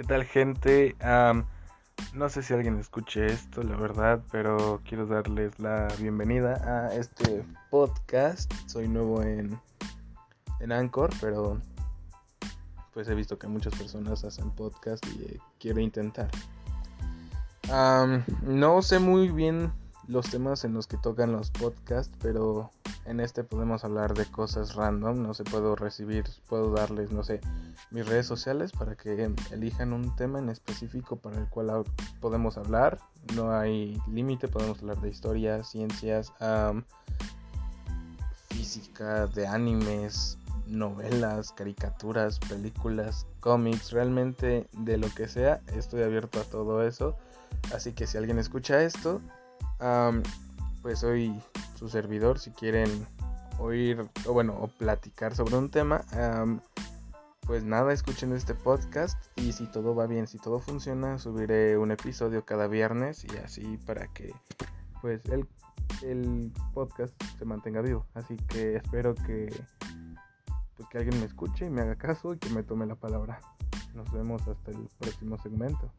¿Qué tal gente? no sé si alguien escuche esto, la verdad, pero quiero darles la bienvenida a este podcast. Soy nuevo en, en Anchor, pero pues he visto que muchas personas hacen podcast y eh, quiero intentar. no sé muy bien los temas en los que tocan los podcasts, pero en este podemos hablar de cosas random. No sé, puedo recibir, puedo darles, no sé, mis redes sociales para que elijan un tema en específico para el cual podemos hablar. No hay límite, podemos hablar de historias, ciencias, física, de animes, novelas, caricaturas, películas, cómics, realmente de lo que sea. Estoy abierto a todo eso. Así que si alguien escucha esto, pues soy su servidor. Si quieren oír o bueno, o platicar sobre un tema, pues nada, escuchen este podcast y si todo va bien, si todo funciona, subiré un episodio cada viernes y así para que pues el, el podcast se mantenga vivo. Así que espero que pues que alguien me escuche y me haga caso y que me tome la palabra. Nos vemos hasta el próximo segmento.